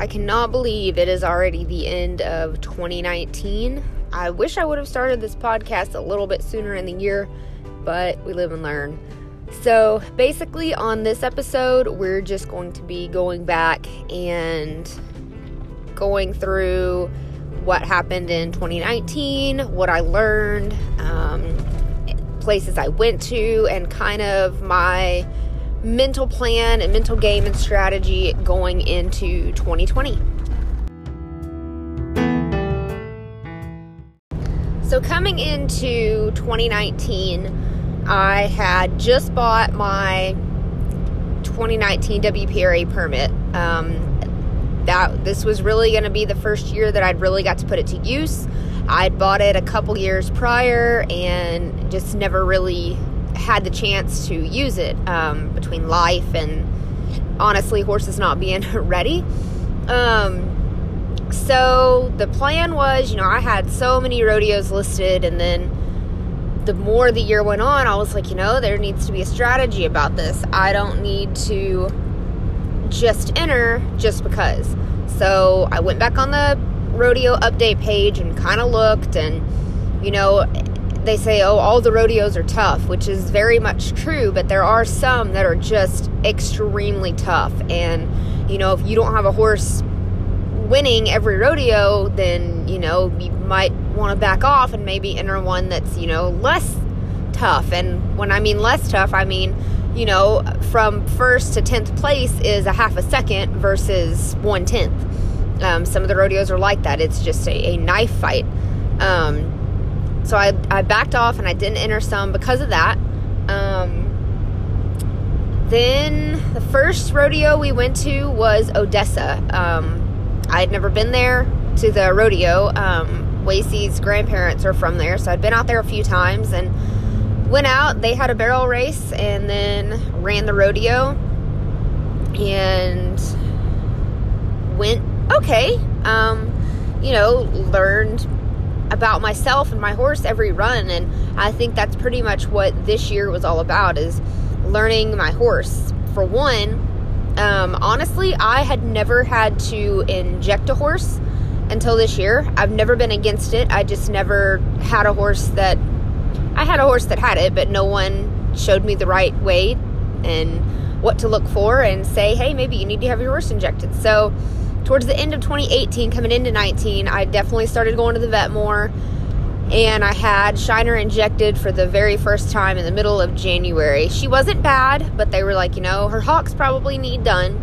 I cannot believe it is already the end of 2019. I wish I would have started this podcast a little bit sooner in the year, but we live and learn. So, basically, on this episode, we're just going to be going back and going through what happened in 2019, what I learned, um, places I went to, and kind of my mental plan and mental game and strategy going into 2020. So, coming into 2019, I had just bought my 2019 WPRA permit. Um, that this was really going to be the first year that I'd really got to put it to use. I'd bought it a couple years prior and just never really had the chance to use it um, between life and honestly horses not being ready. Um, so the plan was, you know, I had so many rodeos listed, and then the more the year went on, I was like, you know, there needs to be a strategy about this. I don't need to just enter just because. So I went back on the rodeo update page and kind of looked, and you know, they say, oh, all the rodeos are tough, which is very much true, but there are some that are just extremely tough. And, you know, if you don't have a horse winning every rodeo, then, you know, you might want to back off and maybe enter one that's, you know, less tough. And when I mean less tough, I mean, you know, from first to 10th place is a half a second versus one tenth. Um, some of the rodeos are like that. It's just a, a knife fight. Um, so I, I backed off and I didn't enter some because of that. Um, then the first rodeo we went to was Odessa. Um, I had never been there to the rodeo. Um, grandparents are from there, so I'd been out there a few times and went out. They had a barrel race and then ran the rodeo and went okay. Um, you know, learned about myself and my horse every run and i think that's pretty much what this year was all about is learning my horse. For one um, honestly i had never had to inject a horse until this year. I've never been against it. I just never had a horse that i had a horse that had it but no one showed me the right way and what to look for and say hey maybe you need to have your horse injected. So towards the end of 2018, coming into 19, I definitely started going to the vet more. And I had Shiner injected for the very first time in the middle of January. She wasn't bad, but they were like, you know, her hocks probably need done.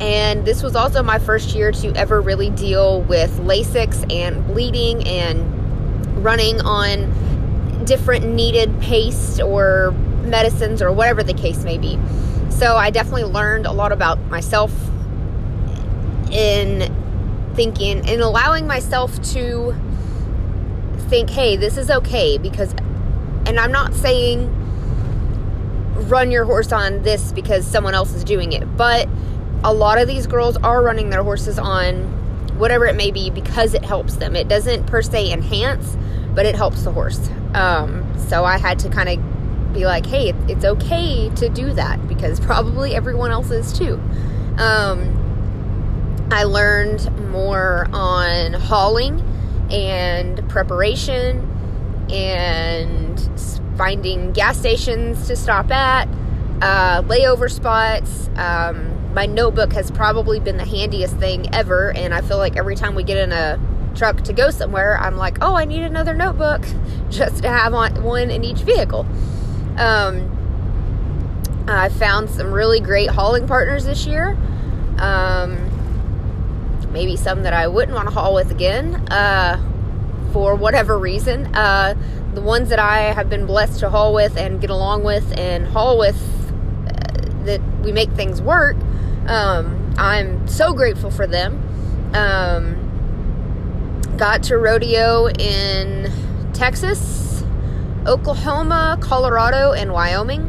And this was also my first year to ever really deal with Lasix and bleeding and running on different needed paste or medicines or whatever the case may be. So I definitely learned a lot about myself in thinking and allowing myself to think, hey, this is okay because, and I'm not saying run your horse on this because someone else is doing it, but a lot of these girls are running their horses on whatever it may be because it helps them. It doesn't per se enhance, but it helps the horse. Um, so I had to kind of be like, hey, it's okay to do that because probably everyone else is too. Um, I learned more on hauling and preparation and finding gas stations to stop at, uh, layover spots. Um, my notebook has probably been the handiest thing ever, and I feel like every time we get in a truck to go somewhere, I'm like, oh, I need another notebook just to have on, one in each vehicle. Um, I found some really great hauling partners this year. Um, maybe some that I wouldn't want to haul with again uh, for whatever reason. Uh, the ones that I have been blessed to haul with and get along with and haul with, uh, that we make things work. Um, I'm so grateful for them. Um, got to rodeo in Texas, Oklahoma, Colorado, and Wyoming.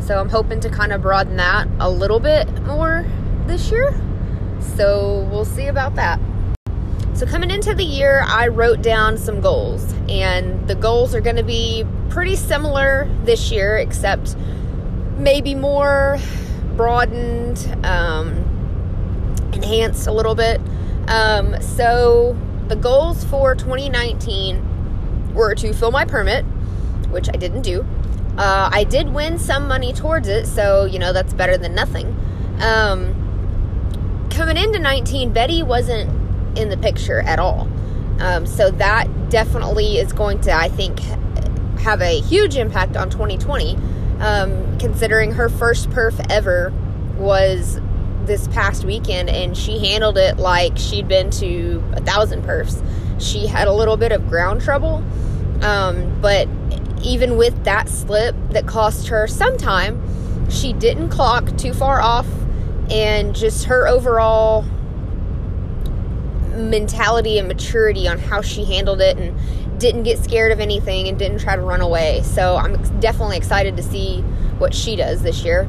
So I'm hoping to kind of broaden that a little bit more this year. So we'll see about that. So, coming into the year, I wrote down some goals, and the goals are going to be pretty similar this year, except maybe more broadened um, enhanced a little bit. Um, so the goals for 2019 were to fill my permit, which I didn't do. Uh, I did win some money towards it, so you know that's better than nothing. Um, coming into 19, Betty wasn't in the picture at all. Um, so that definitely is going to, I think, have a huge impact on 2020, um, considering her first perf ever was this past weekend and she handled it like she'd been to a thousand perfs. She had a little bit of ground trouble, um, but even with that slip that cost her some time, she didn't clock too far off, and just her overall mentality and maturity on how she handled it and didn't get scared of anything and didn't try to run away. So I'm definitely excited to see what she does this year.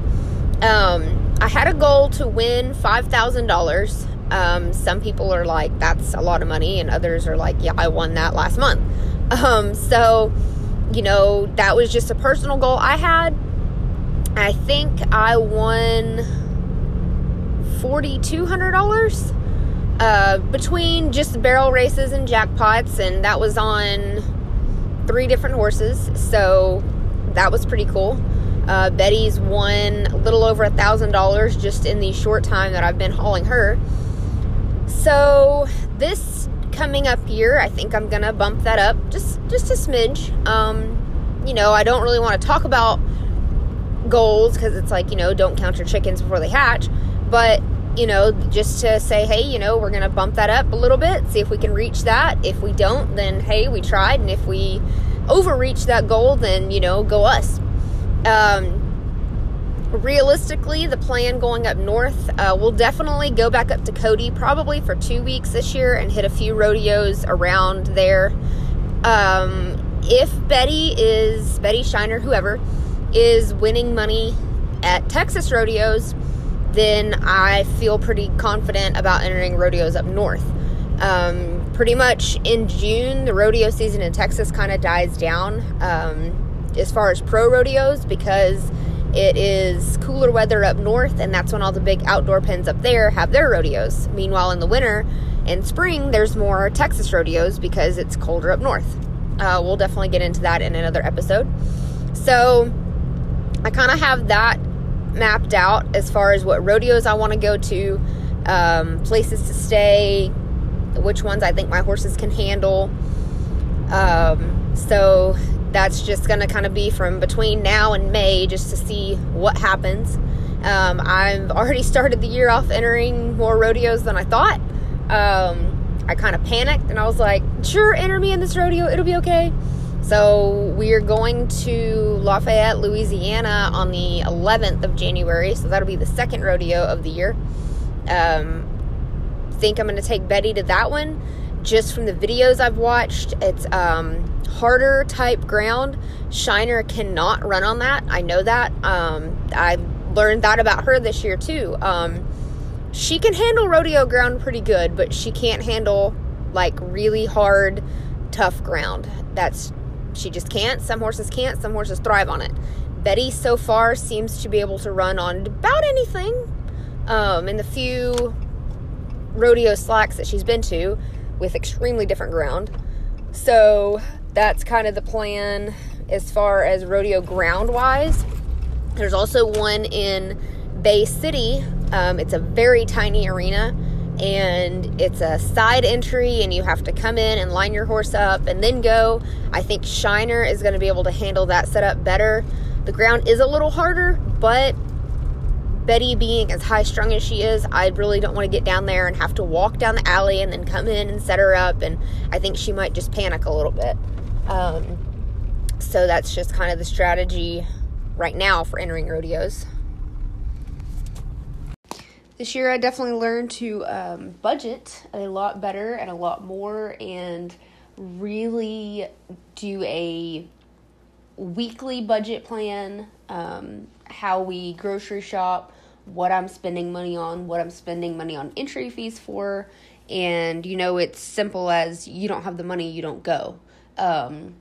Um, I had a goal to win $5,000. Um, some people are like, that's a lot of money, and others are like, yeah, I won that last month. Um, so, you know, that was just a personal goal I had. I think I won $4,200 uh, between just barrel races and jackpots, and that was on three different horses. So that was pretty cool. Uh, Betty's won a little over a thousand dollars just in the short time that I've been hauling her. So this coming up year, I think I'm gonna bump that up just just a smidge. Um, you know, I don't really want to talk about goals because it's like you know, don't count your chickens before they hatch. But you know, just to say, hey, you know, we're going to bump that up a little bit, see if we can reach that. If we don't, then hey, we tried. And if we overreach that goal, then, you know, go us. Um, realistically, the plan going up north, uh, we'll definitely go back up to Cody probably for two weeks this year and hit a few rodeos around there. Um, if Betty is, Betty Shiner, whoever, is winning money at Texas rodeos, then I feel pretty confident about entering rodeos up north. Um, pretty much in June, the rodeo season in Texas kind of dies down um, as far as pro rodeos because it is cooler weather up north, and that's when all the big outdoor pens up there have their rodeos. Meanwhile, in the winter and spring, there's more Texas rodeos because it's colder up north. Uh, we'll definitely get into that in another episode. So, I kind of have that mapped out as far as what rodeos I want to go to, um, places to stay, which ones I think my horses can handle. Um, so that's just going to kind of be from between now and May just to see what happens. Um, I've already started the year off entering more rodeos than I thought. Um, I kind of panicked and I was like, sure, enter me in this rodeo, it'll be okay. So we're going to Lafayette, Louisiana on the 11th of January. So that'll be the second rodeo of the year. Um, think I'm going to take Betty to that one. Just from the videos I've watched, it's um, harder type ground. Shiner cannot run on that. I know that. Um, I learned that about her this year too. Um, she can handle rodeo ground pretty good, but she can't handle like really hard, tough ground. That's she just can't. Some horses can't. Some horses thrive on it. Betty so far seems to be able to run on about anything. Um, in the few rodeo slacks that she's been to with extremely different ground. So that's kind of the plan as far as rodeo ground wise. There's also one in Bay City. Um, it's a very tiny arena and it's a side entry and you have to come in and line your horse up and then go. I think Shiner is going to be able to handle that setup better. The ground is a little harder, but Betty being as high strung as she is, I really don't want to get down there and have to walk down the alley and then come in and set her up. And I think she might just panic a little bit. Um, so that's just kind of the strategy right now for entering rodeos this year I definitely learned to um, budget a lot better and a lot more and really do a weekly budget plan, um, how we grocery shop, what I'm spending money on, what I'm spending money on entry fees for. And you know, it's simple as you don't have the money, you don't go. Um,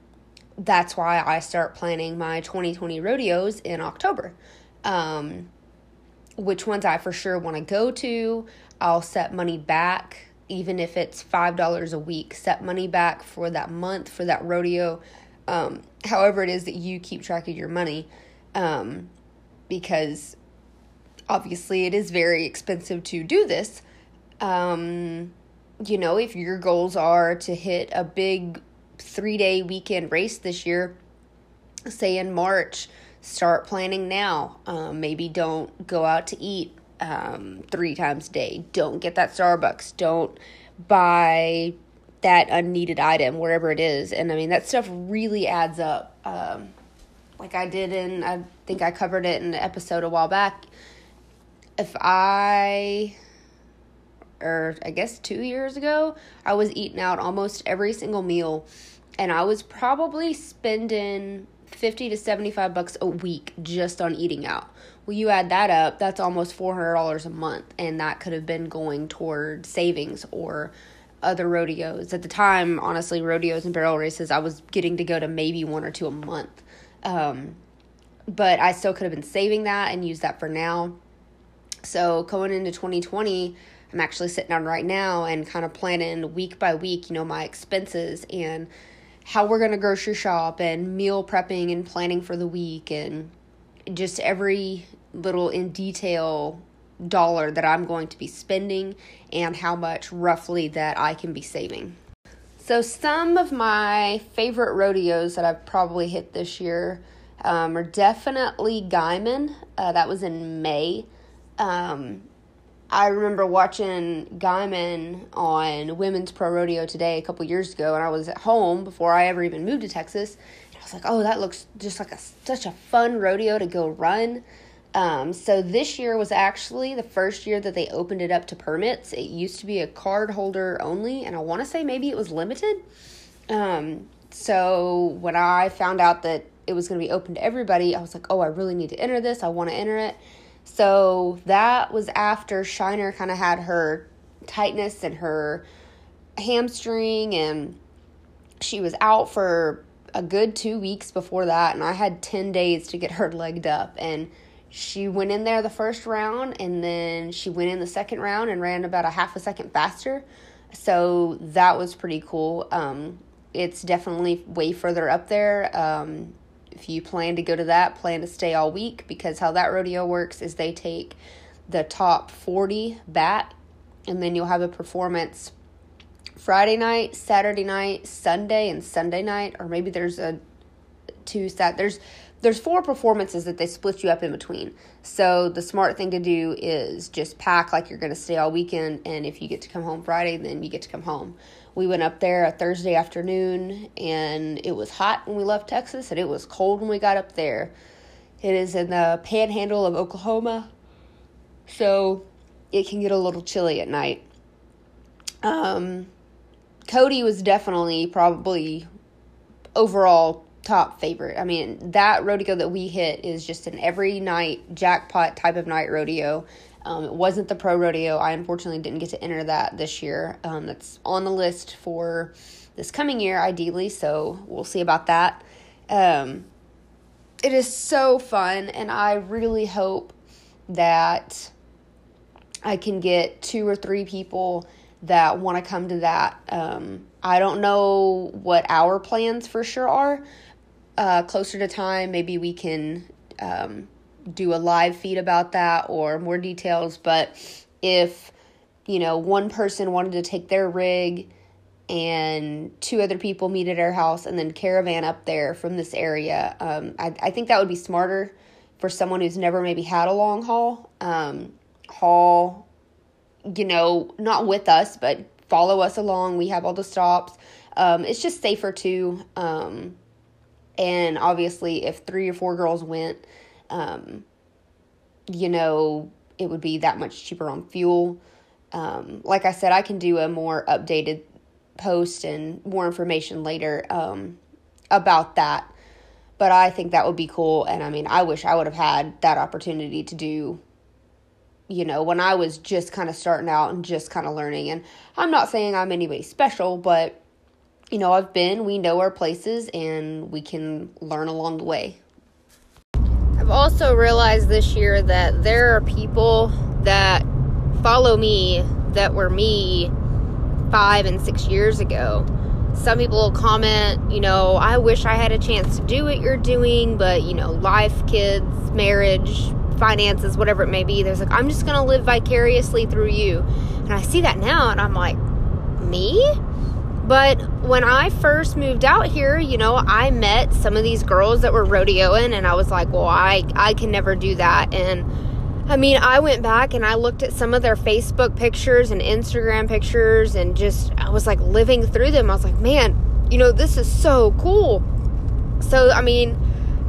that's why I start planning my 2020 rodeos in October. Um, which ones I for sure want to go to. I'll set money back, even if it's $5 a week, set money back for that month, for that rodeo, um, however it is that you keep track of your money. Um, because obviously it is very expensive to do this. Um, you know, if your goals are to hit a big three day weekend race this year, say in March, start planning now. Um, maybe don't go out to eat um, three times a day. Don't get that Starbucks. Don't buy that unneeded item wherever it is. And I mean, that stuff really adds up. Um, like I did in, I think I covered it in an episode a while back. If I, or I guess two years ago, I was eating out almost every single meal, and I was probably spending 50 to 75 bucks a week just on eating out. Well, you add that up, that's almost $400 a month, and that could have been going toward savings or other rodeos. At the time, honestly, rodeos and barrel races, I was getting to go to maybe one or two a month. Um, but I still could have been saving that and use that for now. So going into 2020, I'm actually sitting down right now and kind of planning week by week, you know, my expenses and how we're going to grocery shop and meal prepping and planning for the week and just every little in detail dollar that I'm going to be spending and how much roughly that I can be saving. So, some of my favorite rodeos that I've probably hit this year um, are definitely Guymon. Uh, that was in May. Um, I remember watching Guymon on Women's Pro Rodeo today a couple years ago, and I was at home before I ever even moved to Texas. And I was like, "Oh, that looks just like a such a fun rodeo to go run." Um, so this year was actually the first year that they opened it up to permits. It used to be a card holder only, and I want to say maybe it was limited. Um, so when I found out that it was going to be open to everybody, I was like, oh, I really need to enter this. I want to enter it. So that was after Shiner kind of had her tightness and her hamstring, and she was out for a good two weeks before that. And I had 10 days to get her legged up. And she went in there the first round and then she went in the second round and ran about a half a second faster. So that was pretty cool. Um, it's definitely way further up there. Um, if you plan to go to that, plan to stay all week because how that rodeo works is they take the top 40 bat and then you'll have a performance Friday night, Saturday night, Sunday, and Sunday night, or maybe there's a two sat there's there's four performances that they split you up in between. So the smart thing to do is just pack like you're going to stay all weekend and if you get to come home Friday, then you get to come home. We went up there a Thursday afternoon and it was hot when we left Texas and it was cold when we got up there. It is in the panhandle of Oklahoma. So it can get a little chilly at night. Um Cody was definitely probably overall top favorite. I mean, that rodeo that we hit is just an every night jackpot type of night rodeo. Um, it wasn't the pro rodeo. I unfortunately didn't get to enter that this year. Um, that's on the list for this coming year, ideally. So we'll see about that. Um, it is so fun, and I really hope that I can get two or three people that want to come to that. Um, I don't know what our plans for sure are, uh, closer to time, maybe we can um, do a live feed about that or more details. But if, you know, one person wanted to take their rig and two other people meet at our house and then caravan up there from this area, um, I, I think that would be smarter for someone who's never maybe had a long haul. Um, haul, you know, not with us, but follow us along. We have all the stops. Um, it's just safer too. Um, and obviously, if three or four girls went, um, you know, it would be that much cheaper on fuel. Um, like I said, I can do a more updated post and more information later um, about that. But I think that would be cool. And I mean, I wish I would have had that opportunity to do, you know, when I was just kind of starting out and just kind of learning. And I'm not saying I'm anybody special, but you know, I've been, we know our places, and we can learn along the way. I've also realized this year that there are people that follow me that were me five and six years ago. Some people will comment, you know, I wish I had a chance to do what you're doing, but, you know, life, kids, marriage, finances, whatever it may be. There's like, I'm just going to live vicariously through you. And I see that now and I'm like, me? But when I first moved out here, you know, I met some of these girls that were rodeoing and I was like, well, I, I can never do that. And I mean, I went back and I looked at some of their Facebook pictures and Instagram pictures and just, I was like living through them. I was like, man, you know, this is so cool. So, I mean,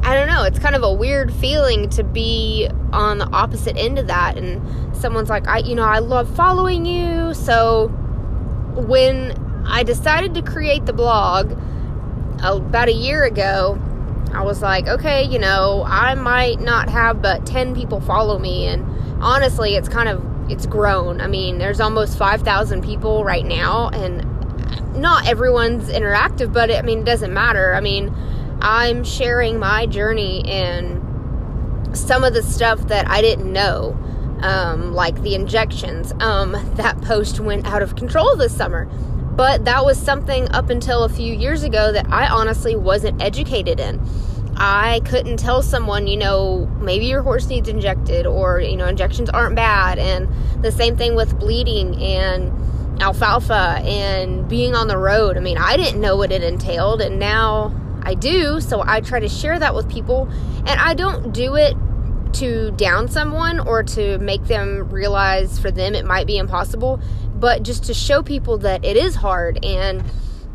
I don't know, it's kind of a weird feeling to be on the opposite end of that. And someone's like, I, you know, I love following you. So when I decided to create the blog about a year ago, I was like, okay, you know, I might not have but 10 people follow me and honestly, it's kind of it's grown. I mean, there's almost 5,000 people right now and not everyone's interactive, but it, I mean, it doesn't matter. I mean, I'm sharing my journey and some of the stuff that I didn't know, um, like the injections. Um, that post went out of control this summer. But that was something up until a few years ago that I honestly wasn't educated in. I couldn't tell someone, you know, maybe your horse needs injected or, you know, injections aren't bad. And the same thing with bleeding and alfalfa and being on the road. I mean, I didn't know what it entailed, and now I do. So I try to share that with people. And I don't do it to down someone or to make them realize for them it might be impossible but just to show people that it is hard. And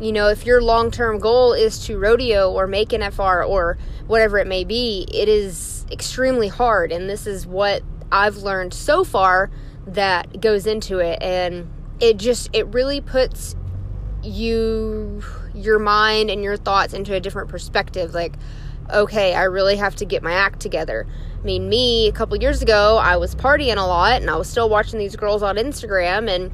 you know if your long-term goal is to rodeo or make an fr or whatever it may be it is extremely hard. And this is what i've learned so far that goes into it. And it just it really puts you your mind and your thoughts into a different perspective. Like okay i really have to get my act together mean me a couple years ago i was partying a lot and i was still watching these girls on instagram and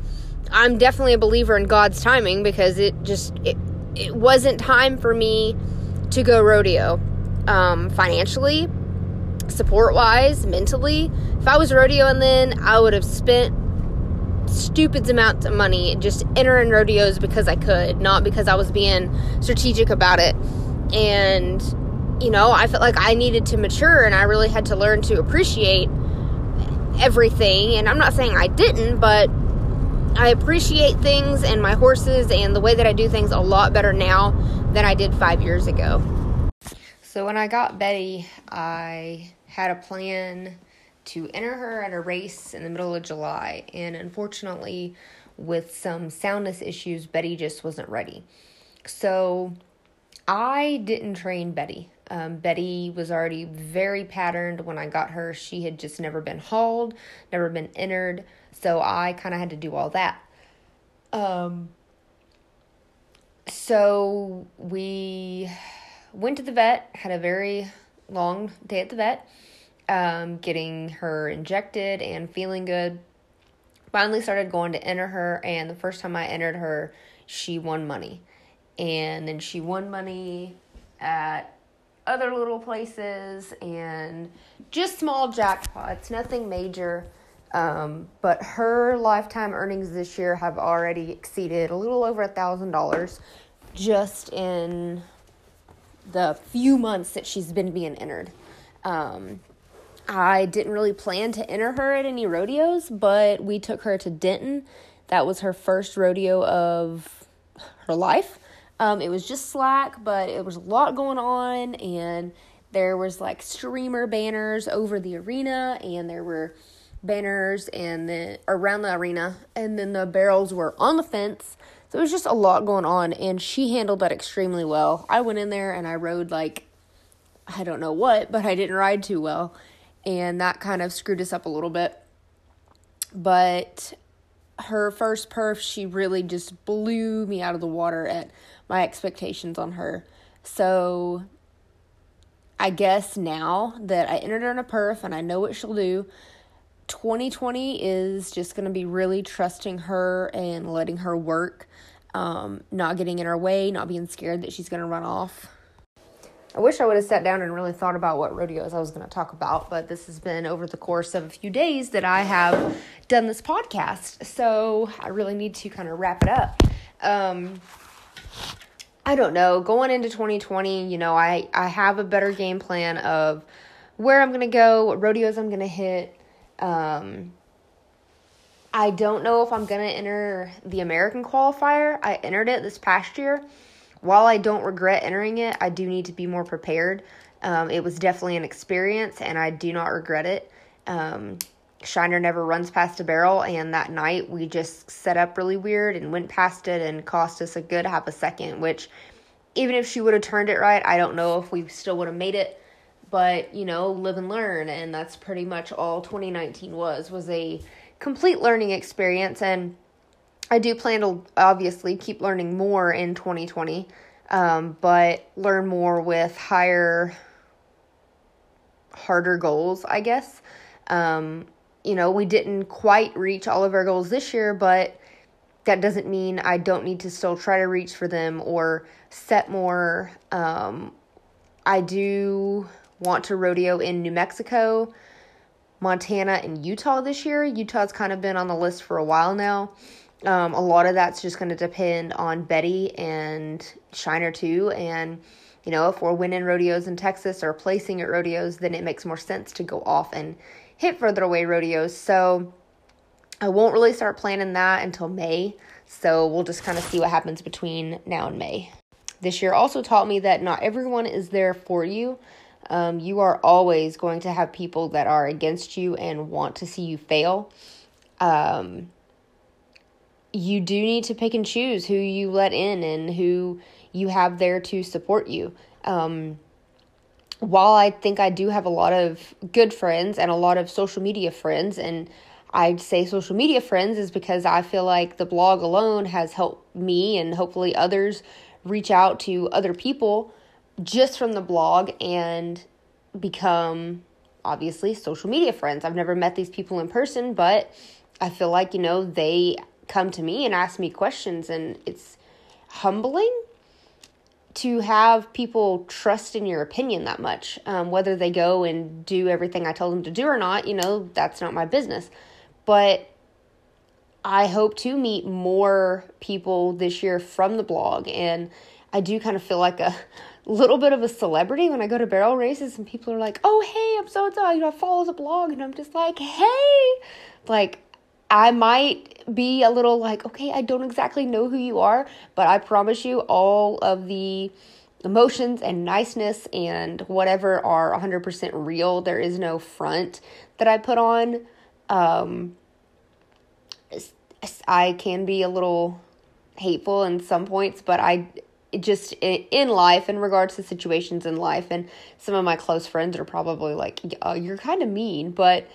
I'm definitely a believer in God's timing because it just it, it wasn't time for me to go rodeo um, financially, support wise, mentally. If I was rodeoing then, I would have spent stupid amounts of money just entering rodeos because I could, not because I was being strategic about it. And you know, I felt like I needed to mature and I really had to learn to appreciate everything. And I'm not saying I didn't, but I appreciate things and my horses and the way that I do things a lot better now than I did five years ago. So when I got Betty, I had a plan to enter her at a race in the middle of July, and unfortunately, with some soundness issues, Betty just wasn't ready. So I didn't train Betty. Um, Betty was already very patterned when I got her. She had just never been hauled, never been entered. So I kind of had to do all that. Um, so we went to the vet, had a very long day at the vet, um, getting her injected and feeling good. Finally started going to enter her, and the first time I entered her, she won money. And then she won money at other little places and just small jackpots, nothing major. Um, but her lifetime earnings this year have already exceeded a little over a thousand dollars just in the few months that she's been being entered. Um, I didn't really plan to enter her at any rodeos, but we took her to Denton. That was her first rodeo of her life. Um, it was just slack, but it was a lot going on, and there was like streamer banners over the arena, and there were banners and then around the arena, and then the barrels were on the fence. So it was just a lot going on, and she handled that extremely well. I went in there and I rode like I don't know what, but I didn't ride too well, and that kind of screwed us up a little bit. But her first perf, she really just blew me out of the water at my expectations on her. So I guess now that I entered her in a perf and I know what she'll do, 2020 is just going to be really trusting her and letting her work, um, not getting in her way, not being scared that she's going to run off. I wish I would have sat down and really thought about what rodeos I was going to talk about, but this has been over the course of a few days that I have done this podcast. So I really need to kind of wrap it up. Um, I don't know. Going into 2020, you know, I, I have a better game plan of where I'm going to go, what rodeos I'm going to hit. Um, I don't know if I'm going to enter the American qualifier. I entered it this past year while I don't regret entering it, I do need to be more prepared. Um, it was definitely an experience, and I do not regret it. Um, Shiner never runs past a barrel, and that night we just set up really weird and went past it and cost us a good half a second. Which, even if she would have turned it right, I don't know if we still would have made it. But you know, live and learn, and that's pretty much all 2019 was was a complete learning experience and I do plan to obviously keep learning more in 2020, um, but learn more with higher, harder goals, I guess. Um, you know, we didn't quite reach all of our goals this year, but that doesn't mean I don't need to still try to reach for them or set more. Um, I do want to rodeo in New Mexico, Montana, and Utah this year. Utah's kind of been on the list for a while now. Um, a lot of that's just going to depend on Betty and Shiner too. And, you know, if we're winning rodeos in Texas or placing at rodeos, then it makes more sense to go off and hit further away rodeos. So I won't really start planning that until May. So we'll just kind of see what happens between now and May. This year also taught me that not everyone is there for you. Um, you are always going to have people that are against you and want to see you fail. Um, you do need to pick and choose who you let in and who you have there to support you. Um, while I think I do have a lot of good friends and a lot of social media friends, and I'd say social media friends is because I feel like the blog alone has helped me and hopefully others reach out to other people just from the blog and become obviously social media friends. I've never met these people in person, but I feel like, you know, they come to me and ask me questions and it's humbling to have people trust in your opinion that much um, whether they go and do everything i told them to do or not you know that's not my business. But i hope to meet more people this year from the blog and i do kind of feel like a little bit of a celebrity when i go to barrel races and people are like oh hey i'm so and so you know i follow the blog and i'm just like hey! Like I might be a little like, okay, I don't exactly know who you are, but I promise you all of the emotions and niceness and whatever are 100% real. There is no front that I put on. Um, I can be a little hateful in some points, but I just in life, in regards to situations in life, and some of my close friends are probably like, oh, you're kind of mean, but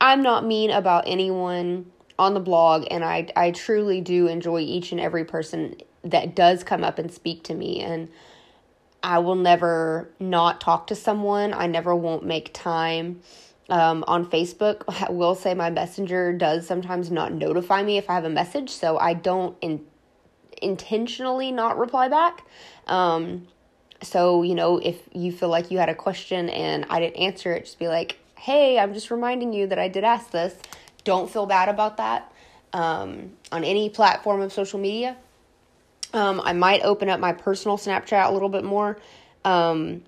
I'm not mean about anyone on the blog, and I I truly do enjoy each and every person that does come up and speak to me, and I will never not talk to someone. I never won't make time. Um, on Facebook, I will say my messenger does sometimes not notify me if I have a message, so I don't in, intentionally not reply back. Um, so, you know, if you feel like you had a question and I didn't answer it, just be like, hey, I'm just reminding you that I did ask this. Don't feel bad about that um, on any platform of social media. Um, I might open up my personal Snapchat a little bit more. Um,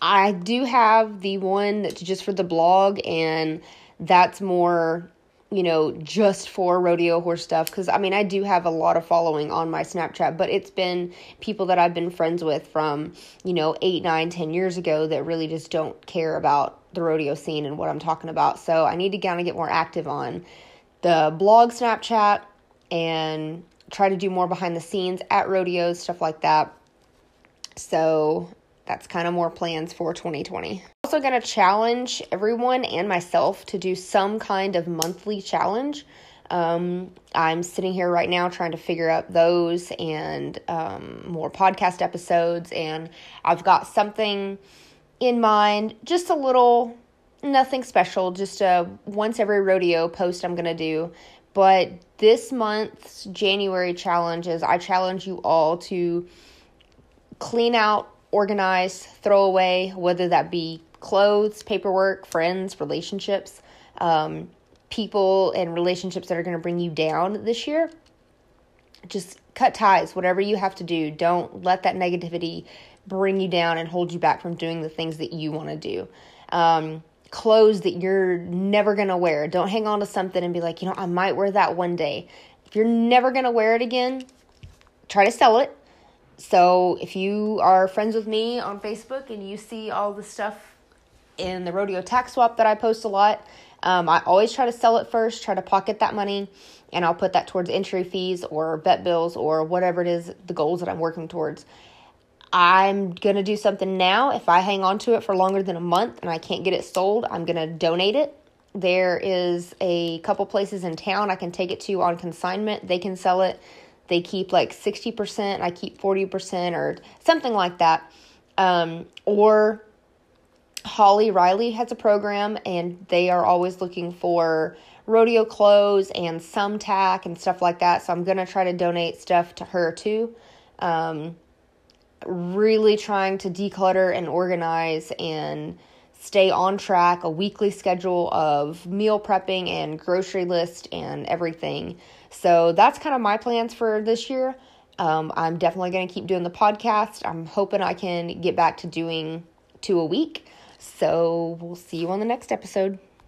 I do have the one that's just for the blog, and that's more you know, just for rodeo horse stuff. Because I mean, I do have a lot of following on my Snapchat, but it's been people that I've been friends with from, you know, eight, nine, ten years ago that really just don't care about the rodeo scene and what I'm talking about. So I need to kind of get more active on the blog Snapchat and try to do more behind the scenes at rodeos, stuff like that. So that's kind of more plans for 2020 also going to challenge everyone and myself to do some kind of monthly challenge. Um, I'm sitting here right now trying to figure out those and um, more podcast episodes, and I've got something in mind, just a little, nothing special, just a once every rodeo post I'm going to do. But this month's January challenge is I challenge you all to clean out organize, throw away, whether that be clothes, paperwork, friends, relationships, um, people, and relationships that are going to bring you down this year. Just cut ties, whatever you have to do. Don't let that negativity bring you down and hold you back from doing the things that you want to do. Um, clothes that you're never going to wear. Don't hang on to something and be like, you know, I might wear that one day. If you're never going to wear it again, try to sell it. So if you are friends with me on Facebook and you see all the stuff in the rodeo tack swap that I post a lot, um, I always try to sell it first, try to pocket that money, and I'll put that towards entry fees or bet bills or whatever it is, the goals that I'm working towards. I'm to do something now. If I hang on to it for longer than a month and I can't get it sold, I'm to donate it. There is a couple places in town I can take it to on consignment. They can sell it they keep like 60%, I keep 40%, or something like that. Um, or Holly Riley has a program, and they are always looking for rodeo clothes and some tack and stuff like that. So I'm going to try to donate stuff to her too. Um, really trying to declutter and organize and stay on track, a weekly schedule of meal prepping and grocery list and everything. So that's kind of my plans for this year. Um, I'm definitely going to keep doing the podcast. I'm hoping I can get back to doing two a week. So we'll see you on the next episode.